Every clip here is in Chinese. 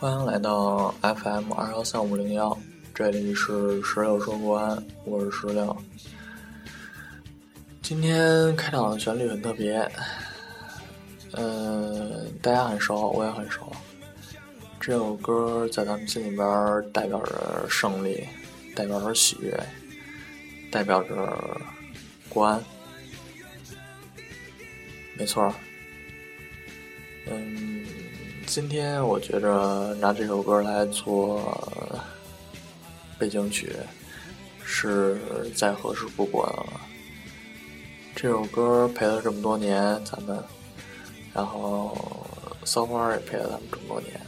欢迎来到 FM 二幺三五零幺，这里是石榴说国安，我是石榴。今天开场的旋律很特别，嗯，大家很熟，我也很熟。这首歌在咱们心里边代表着胜利，代表着喜悦，代表着国安。没错，嗯。今天我觉着拿这首歌来做背景曲是再合适不过了。这首歌陪了这么多年咱们，然后骚花也陪了咱们这么多年。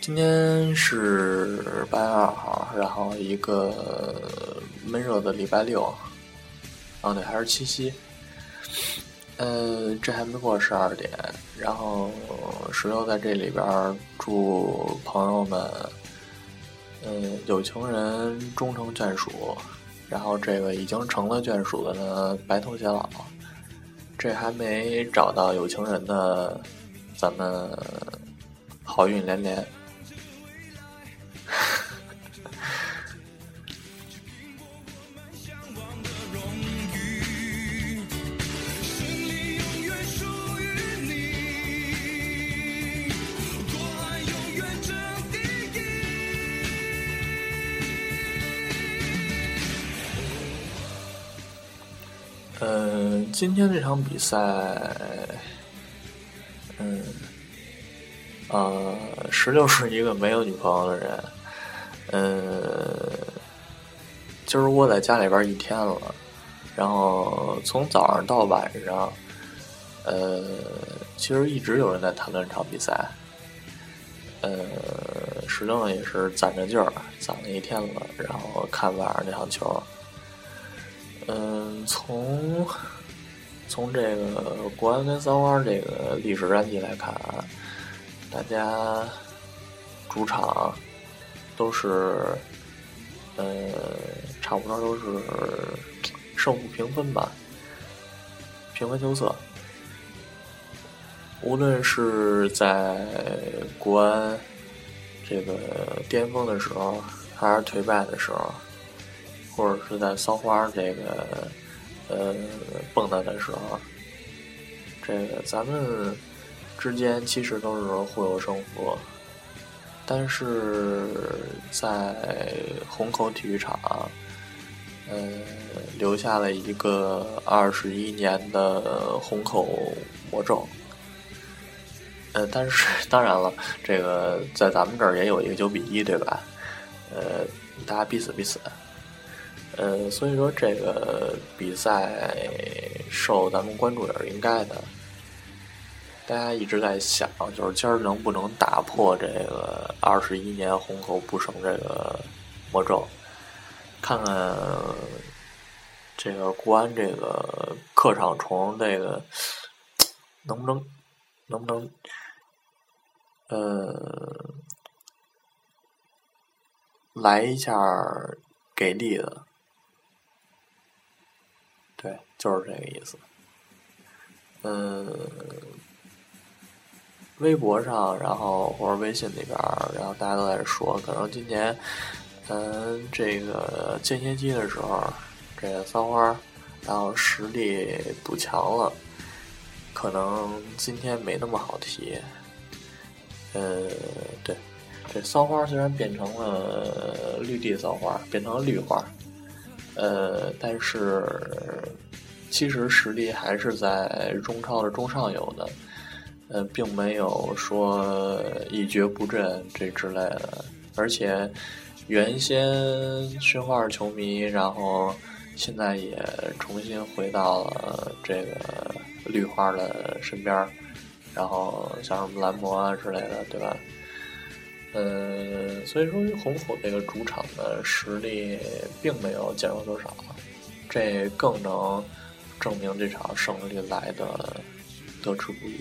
今天是八月二号，然后一个闷热的礼拜六，啊对，还是七夕。呃，这还没过十二点，然后石榴在这里边祝朋友们，嗯，有情人终成眷属，然后这个已经成了眷属的呢，白头偕老，这还没找到有情人的，咱们好运连连。今天这场比赛，嗯，呃，石榴是一个没有女朋友的人，嗯，今儿窝在家里边一天了，然后从早上到晚上，呃，其实一直有人在谈论这场比赛，呃，石榴也是攒着劲儿，攒了一天了，然后看晚上那场球。嗯，从从这个国安跟三花这个历史战绩来看啊，大家主场都是呃差不多都是胜负平分吧，平分秋色。无论是在国安这个巅峰的时候，还是颓败的时候。或者是在骚花这个呃蹦跶的时候，这个咱们之间其实都是互有胜负，但是在虹口体育场，呃，留下了一个二十一年的虹口魔咒。呃，但是当然了，这个在咱们这儿也有一个九比一，对吧？呃，大家彼此彼此。呃，所以说这个比赛受咱们关注也是应该的。大家一直在想，就是今儿能不能打破这个二十一年红口不胜这个魔咒？看看这个国安这个客场虫这个能不能能不能呃来一下给力的？对，就是这个意思。嗯，微博上，然后或者微信里边，然后大家都在说，可能今年，嗯，这个间歇期的时候，这个骚花，然后实力补强了，可能今天没那么好踢。呃，对，这骚花虽然变成了绿地骚花，变成了绿花。呃，但是其实实力还是在中超的中上游的，呃，并没有说一蹶不振这之类的。而且原先申花球迷，然后现在也重新回到了这个绿花的身边，然后像什么蓝魔啊之类的，对吧？呃，所以说红火这个主场的实力并没有减弱多少，这更能证明这场胜利来的得之不易。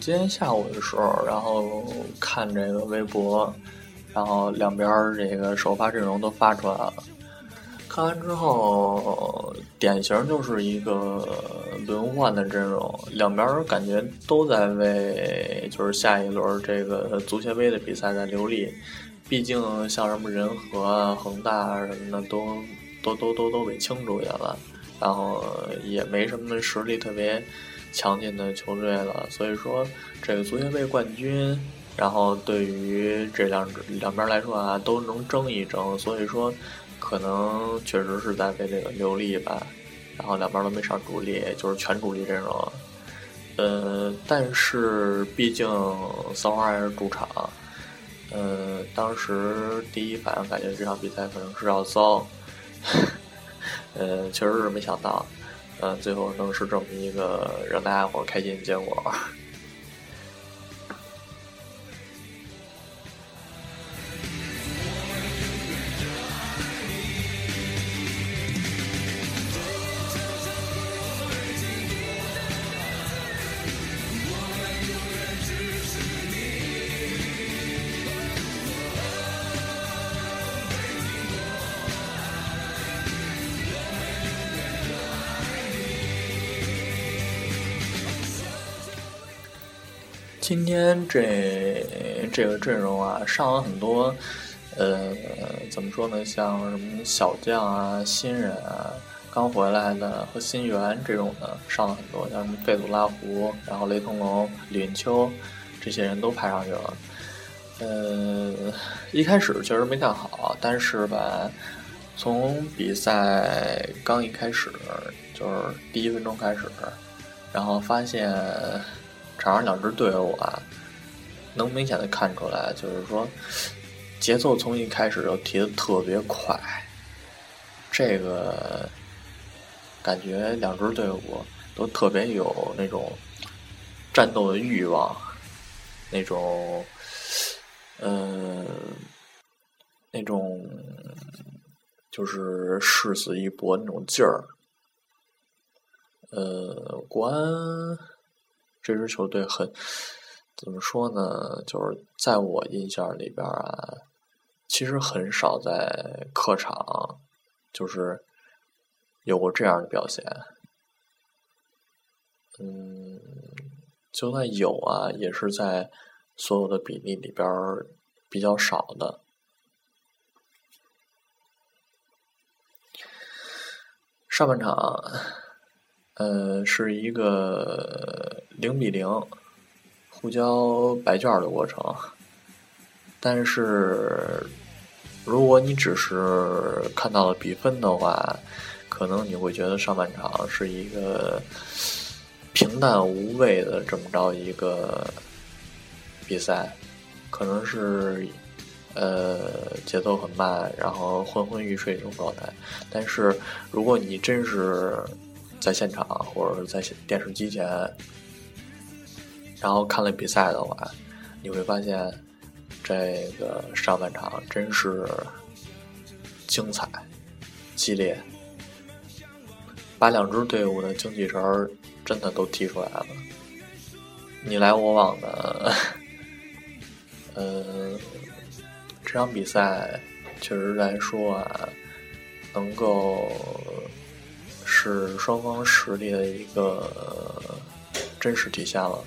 今天下午的时候，然后看这个微博，然后两边这个首发阵容都发出来了。看完之后，典型就是一个轮换的阵容，两边感觉都在为就是下一轮这个足协杯的比赛在留力。毕竟像什么人和啊、恒大啊什么的，都都都都都给清出去了，然后也没什么实力特别。强劲的球队了，所以说这个足协杯冠军，然后对于这两两边来说啊，都能争一争，所以说可能确实是在为这个留力吧。然后两边都没上主力，就是全主力阵容。呃，但是毕竟骚花还是主场，呃，当时第一反应感觉这场比赛可能是要糟，呃，确实是没想到。嗯，最后能是这么一个让大家伙开心的结果。今天这这个阵容啊，上了很多，呃，怎么说呢？像什么小将啊、新人啊、刚回来的和新援这种的，上了很多。像什么贝祖拉胡，然后雷腾龙、李云秋，这些人都派上去了。呃，一开始确实没干好，但是吧，从比赛刚一开始，就是第一分钟开始，然后发现。场上两支队伍啊，能明显的看出来，就是说节奏从一开始就提的特别快，这个感觉两支队伍都特别有那种战斗的欲望，那种呃那种就是誓死一搏那种劲儿，呃，国安。这支球队很怎么说呢？就是在我印象里边啊，其实很少在客场就是有过这样的表现。嗯，就算有啊，也是在所有的比例里边比较少的。上半场。呃，是一个零比零互交白卷的过程，但是如果你只是看到了比分的话，可能你会觉得上半场是一个平淡无味的这么着一个比赛，可能是呃节奏很慢，然后昏昏欲睡这种状态。但是如果你真是在现场或者是在电视机前，然后看了比赛的话，你会发现这个上半场真是精彩、激烈，把两支队伍的精气神儿真的都踢出来了，你来我往的。呃，这场比赛确实来说啊，能够。是双方实力的一个真实体现了。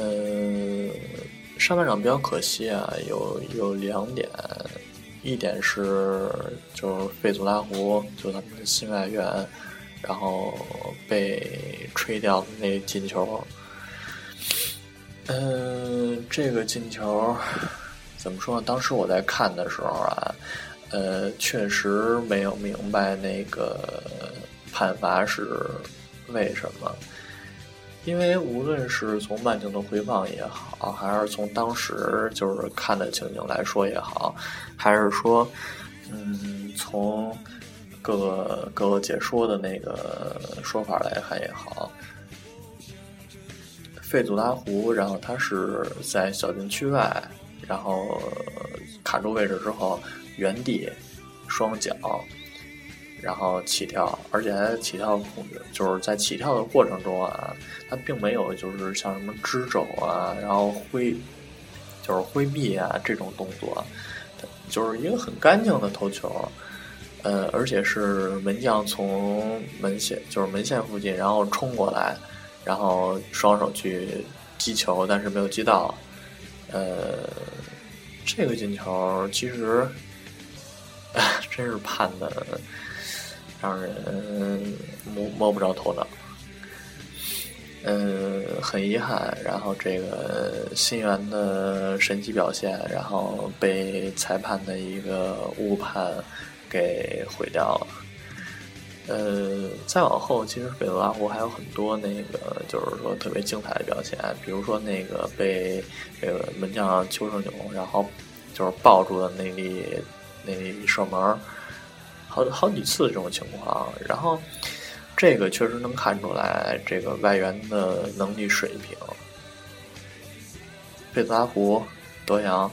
嗯，上半场比较可惜啊，有有两点，一点是就是费祖拉胡，就他们的新外援，然后被吹掉那进球。嗯，这个进球怎么说呢？当时我在看的时候啊。呃，确实没有明白那个判罚是为什么，因为无论是从慢镜头回放也好，还是从当时就是看的情景来说也好，还是说，嗯，从各个各个解说的那个说法来看也好，费祖拉胡，然后他是在小禁区外，然后卡住位置之后。原地，双脚，然后起跳，而且起跳控制就是在起跳的过程中啊，他并没有就是像什么支肘啊，然后挥就是挥臂啊这种动作，就是一个很干净的投球，呃，而且是门将从门线就是门线附近，然后冲过来，然后双手去击球，但是没有击到，呃，这个进球其实，真是判的。让人摸摸不着头脑，嗯，很遗憾。然后这个新源的神奇表现，然后被裁判的一个误判给毁掉了。呃，再往后，其实北罗拉湖还有很多那个，就是说特别精彩的表现，比如说那个被这个门将邱胜勇，然后就是抱住的那粒那粒射门。好好几次这种情况，然后这个确实能看出来这个外援的能力水平。贝兹拉胡、德阳，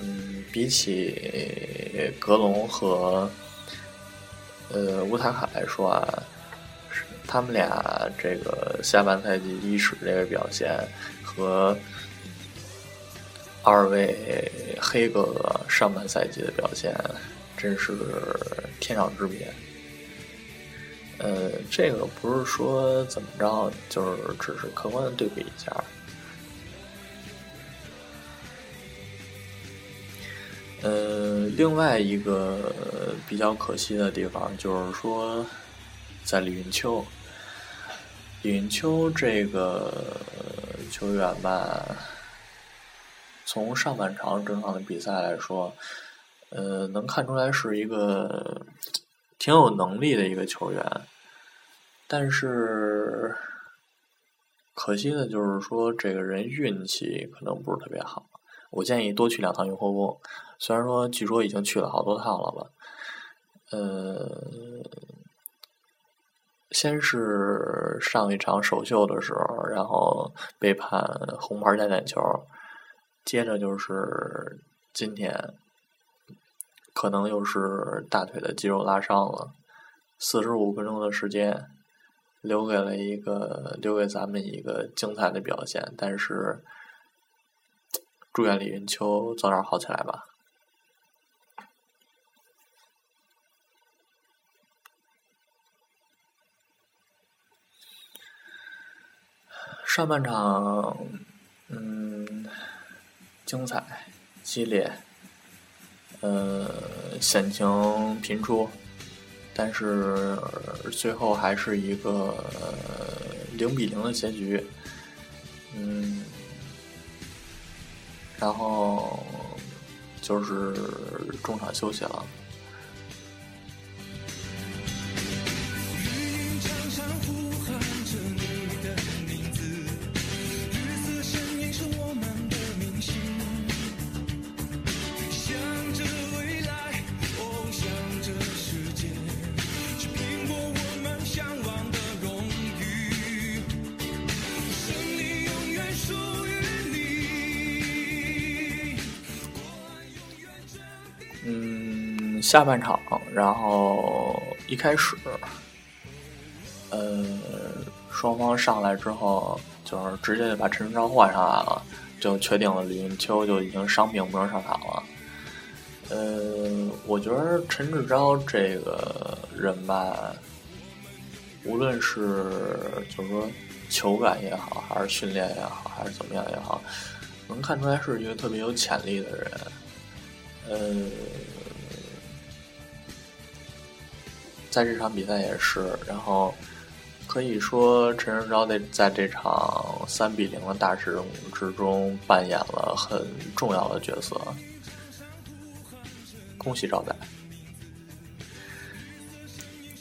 嗯，比起格隆和呃乌塔卡来说啊，他们俩这个下半赛季伊始这个表现和二位黑哥哥上半赛季的表现。真是天壤之别。呃，这个不是说怎么着，就是只是客观的对比一下。呃，另外一个比较可惜的地方就是说，在李云秋，李云秋这个球员吧，从上半场正常的比赛来说。呃，能看出来是一个挺有能力的一个球员，但是可惜的就是说，这个人运气可能不是特别好。我建议多去两趟雍和宫，虽然说据说已经去了好多趟了吧。呃，先是上一场首秀的时候，然后被判红牌加点球，接着就是今天。可能又是大腿的肌肉拉伤了，四十五分钟的时间，留给了一个留给咱们一个精彩的表现。但是，祝愿李云秋早点好起来吧。上半场，嗯，精彩激烈。呃，险情频出，但是最后还是一个零比零的结局。嗯，然后就是中场休息了。下半场，然后一开始，呃，双方上来之后，就是直接就把陈志钊换上来了，就确定了李云秋就已经伤病不能上场了。呃，我觉得陈志钊这个人吧，无论是就是说球感也好，还是训练也好，还是怎么样也好，能看出来是一个特别有潜力的人。呃。在这场比赛也是，然后可以说陈世钊在在这场三比零的大胜之中扮演了很重要的角色，恭喜赵仔！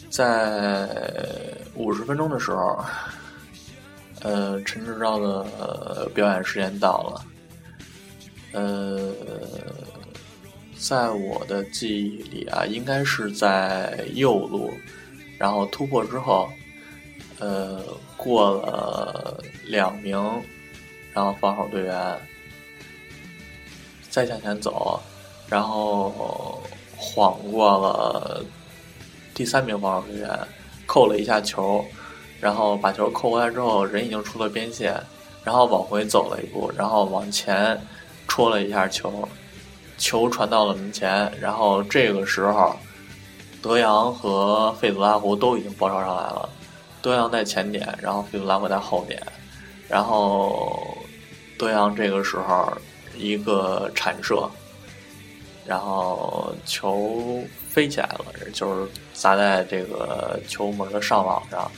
在五十分钟的时候，呃，陈志钊的表演时间到了，呃。在我的记忆里啊，应该是在右路，然后突破之后，呃，过了两名，然后防守队员，再向前走，然后晃过了第三名防守队员扣了一下球，然后把球扣过来之后，人已经出了边线，然后往回走了一步，然后往前戳了一下球，球传到了门前，然后这个时候，德扬和费祖拉胡都已经包抄上来了，德扬在前点，然后费祖拉胡在后点，然后德扬这个时候一个铲射。然后球飞起来了，就是砸在这个球门的上网上。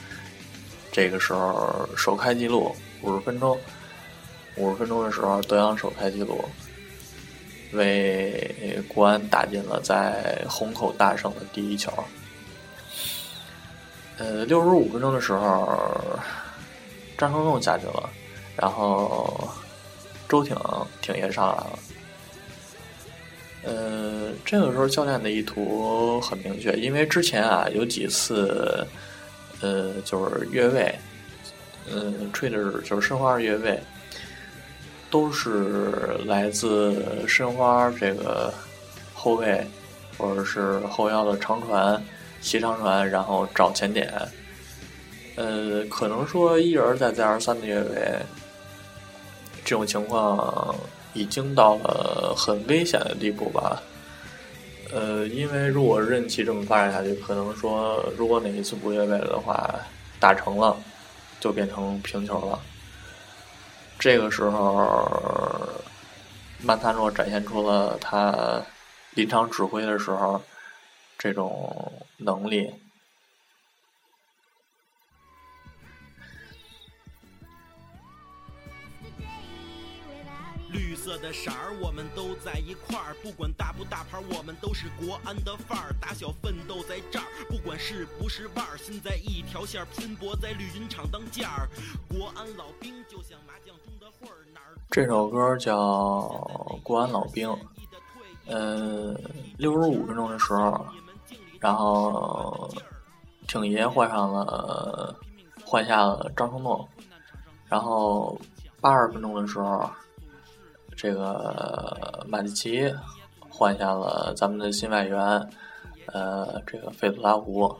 这个时候首开纪录，五十分钟，五十分钟的时候德阳首开纪录，为国安打进了在虹口大胜的第一球。呃，六十五分钟的时候，张成栋下去了，然后周挺挺也上来了。呃，这个时候教练的意图很明确，因为之前啊有几次，呃，就是越位，嗯，吹的是就是申花越位，都是来自申花这个后卫或者是后腰的长传、斜长传，然后找前点。呃，可能说一而再再而三的越位，这种情况。已经到了很危险的地步吧，呃，因为如果任其这么发展下去，可能说如果哪一次不越位的话，打成了就变成平球了。这个时候，曼塔诺展现出了他临场指挥的时候这种能力。色的色儿，我们都在一块儿，不管大不大牌，我们都是国安的范儿。打小奋斗在这儿，不管是不是腕儿，心在一条线儿，拼搏在绿茵场当件儿。国安老兵就像麻将中的混儿，哪儿？这首歌叫《国安老兵》。嗯，六十五分钟的时候，然后挺爷换上了，换下了张成栋，然后八十分钟的时候。这个马蒂奇换下了咱们的新外援，呃，这个费祖拉胡，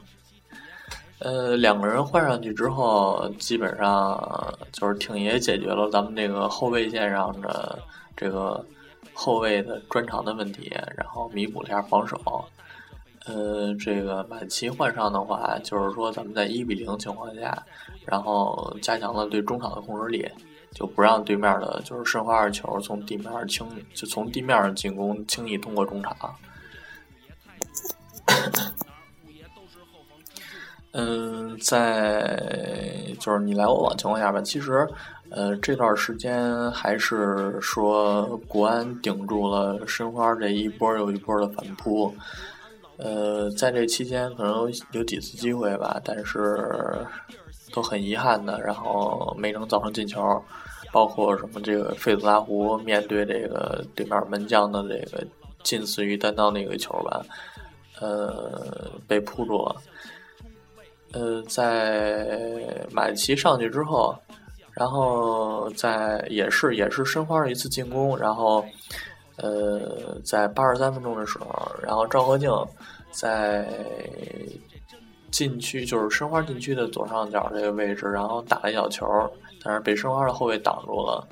呃，两个人换上去之后，基本上就是挺爷解决了咱们这个后卫线上的这个后卫的专长的问题，然后弥补了一下防守。呃，这个马奇换上的话，就是说咱们在一比零情况下，然后加强了对中场的控制力。就不让对面的，就是申花二球从地面轻易，就从地面进攻轻易通过中场。嗯，在就是你来我往情况下吧，其实，呃，这段时间还是说国安顶住了申花这一波又一波的反扑。呃，在这期间可能有有几次机会吧，但是都很遗憾的，然后没能造成进球。包括什么？这个费兹拉胡面对这个对面门将的这个近似于单刀那个球吧，呃，被扑住了。呃，在马奇上去之后，然后在也是也是申花的一次进攻，然后呃，在八十三分钟的时候，然后赵和静在禁区，就是申花禁区的左上角这个位置，然后打了一小球。但是被申花的后卫挡住了，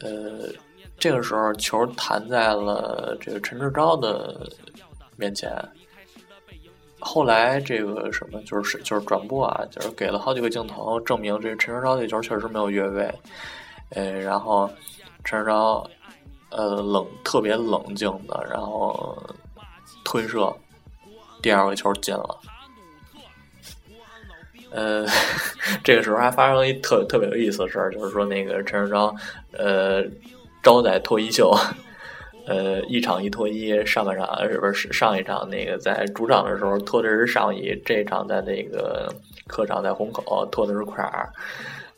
呃，这个时候球弹在了这个陈志钊的面前。后来这个什么就是就是转播啊，就是给了好几个镜头证明这陈志钊这球确实没有越位，呃，然后陈志钊呃冷特别冷静的，然后推射，第二个球进了。呃，这个时候还发生了一特特别有意思的事儿，就是说那个陈世章，呃，招待脱衣秀，呃，一场一脱衣，上半场是不是上一场那个在主场的时候脱的是上衣，这一场在那个客场在虹口脱的是裤衩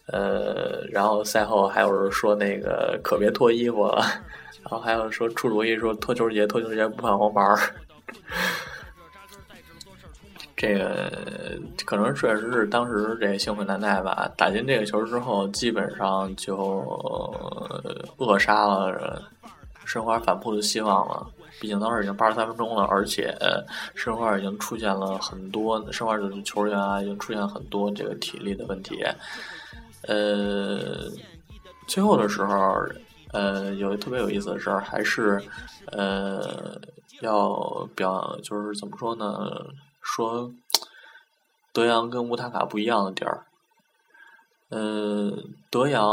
呃，然后赛后还有人说那个可别脱衣服了，然后还有说出主意说脱球鞋脱球鞋不判黄牌儿。这个可能确实是当时这兴奋难耐吧，打进这个球之后，基本上就扼杀了申花反扑的希望了。毕竟当时已经八十三分钟了，而且申花已经出现了很多申花的球员啊，已经出现很多这个体力的问题。呃，最后的时候，呃，有特别有意思的事儿，还是呃，要表就是怎么说呢？说德阳跟乌塔卡不一样的地儿。呃，德阳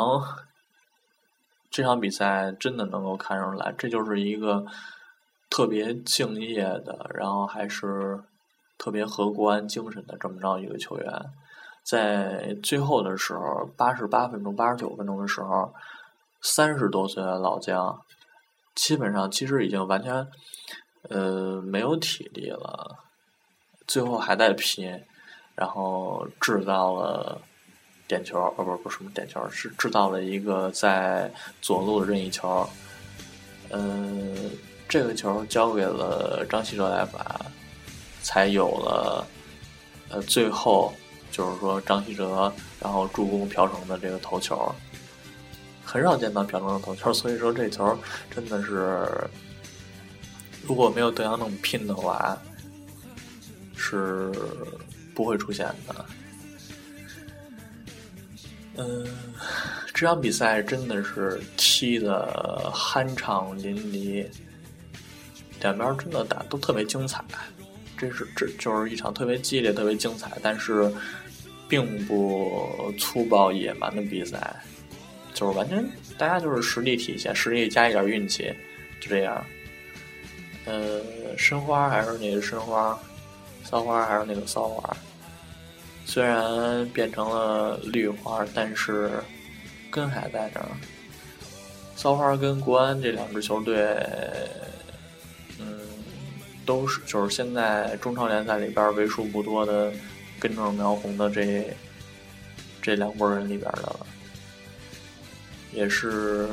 这场比赛真的能够看出来，这就是一个。特别敬业的，然后还是特别合国安精神的这么着一个球员，在最后的时候，八十八分钟、八十九分钟的时候，三十多岁的老将，基本上其实已经完全呃没有体力了，最后还在拼，然后制造了点球，哦不不是什么点球，是制造了一个在左路的任意球，嗯。这个球交给了张稀哲来罚，才有了呃最后就是说张稀哲然后助攻朴成的这个头球，很少见到朴成的头球，所以说这球真的是如果没有德阳那么拼的话是不会出现的。嗯，这场比赛真的是踢的酣畅淋漓。两边真的打都特别精彩，这是这就是一场特别激烈、特别精彩，但是并不粗暴野蛮的比赛，就是完全大家就是实力体现，实力加一点运气，就这样。呃，申花还是那个申花，骚花还是那个骚花，虽然变成了绿花，但是根还在这儿。骚花跟国安这两支球队。嗯都是就是现在中超联赛里边为数不多的根正苗红的这这两拨人里边的了，也是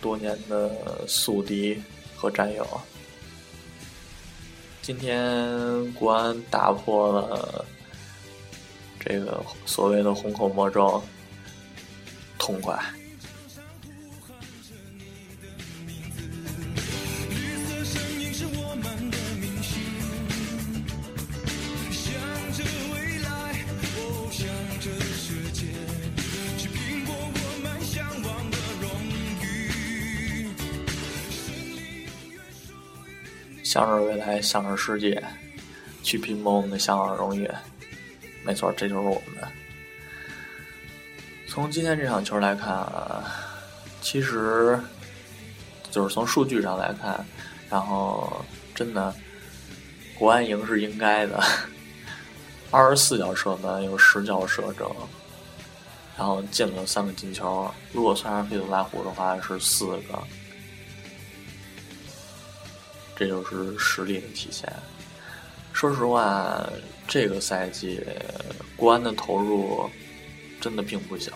多年的宿敌和战友。今天国安打破了这个所谓的虹口魔咒，痛快。向着未来，向着世界，去拼搏我们的向往荣誉。没错，这就是我们。从今天这场球来看，其实就是从数据上来看，然后真的国安赢是应该的。二十四脚射门，有十脚射正，然后进了三个进球。如果算上费德拉胡的话，是四个。这就是实力的体现。说实话，这个赛季国安的投入真的并不小。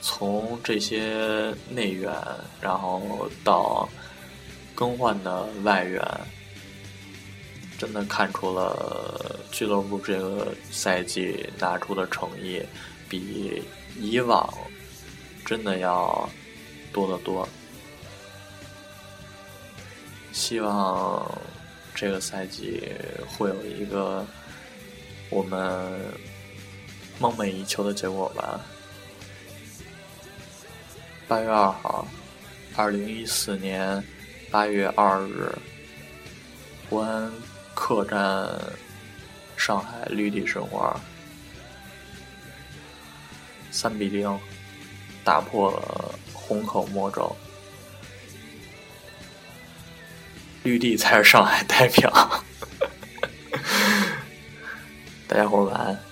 从这些内援，然后到更换的外援，真的看出了俱乐部这个赛季拿出的诚意比以往真的要多得多。希望这个赛季会有一个我们梦寐以求的结果吧。八月二号，二零一四年八月二日，国安客战上海绿地申花，三比零打破了虹口魔咒。绿地才是上海代表，大家伙晚安。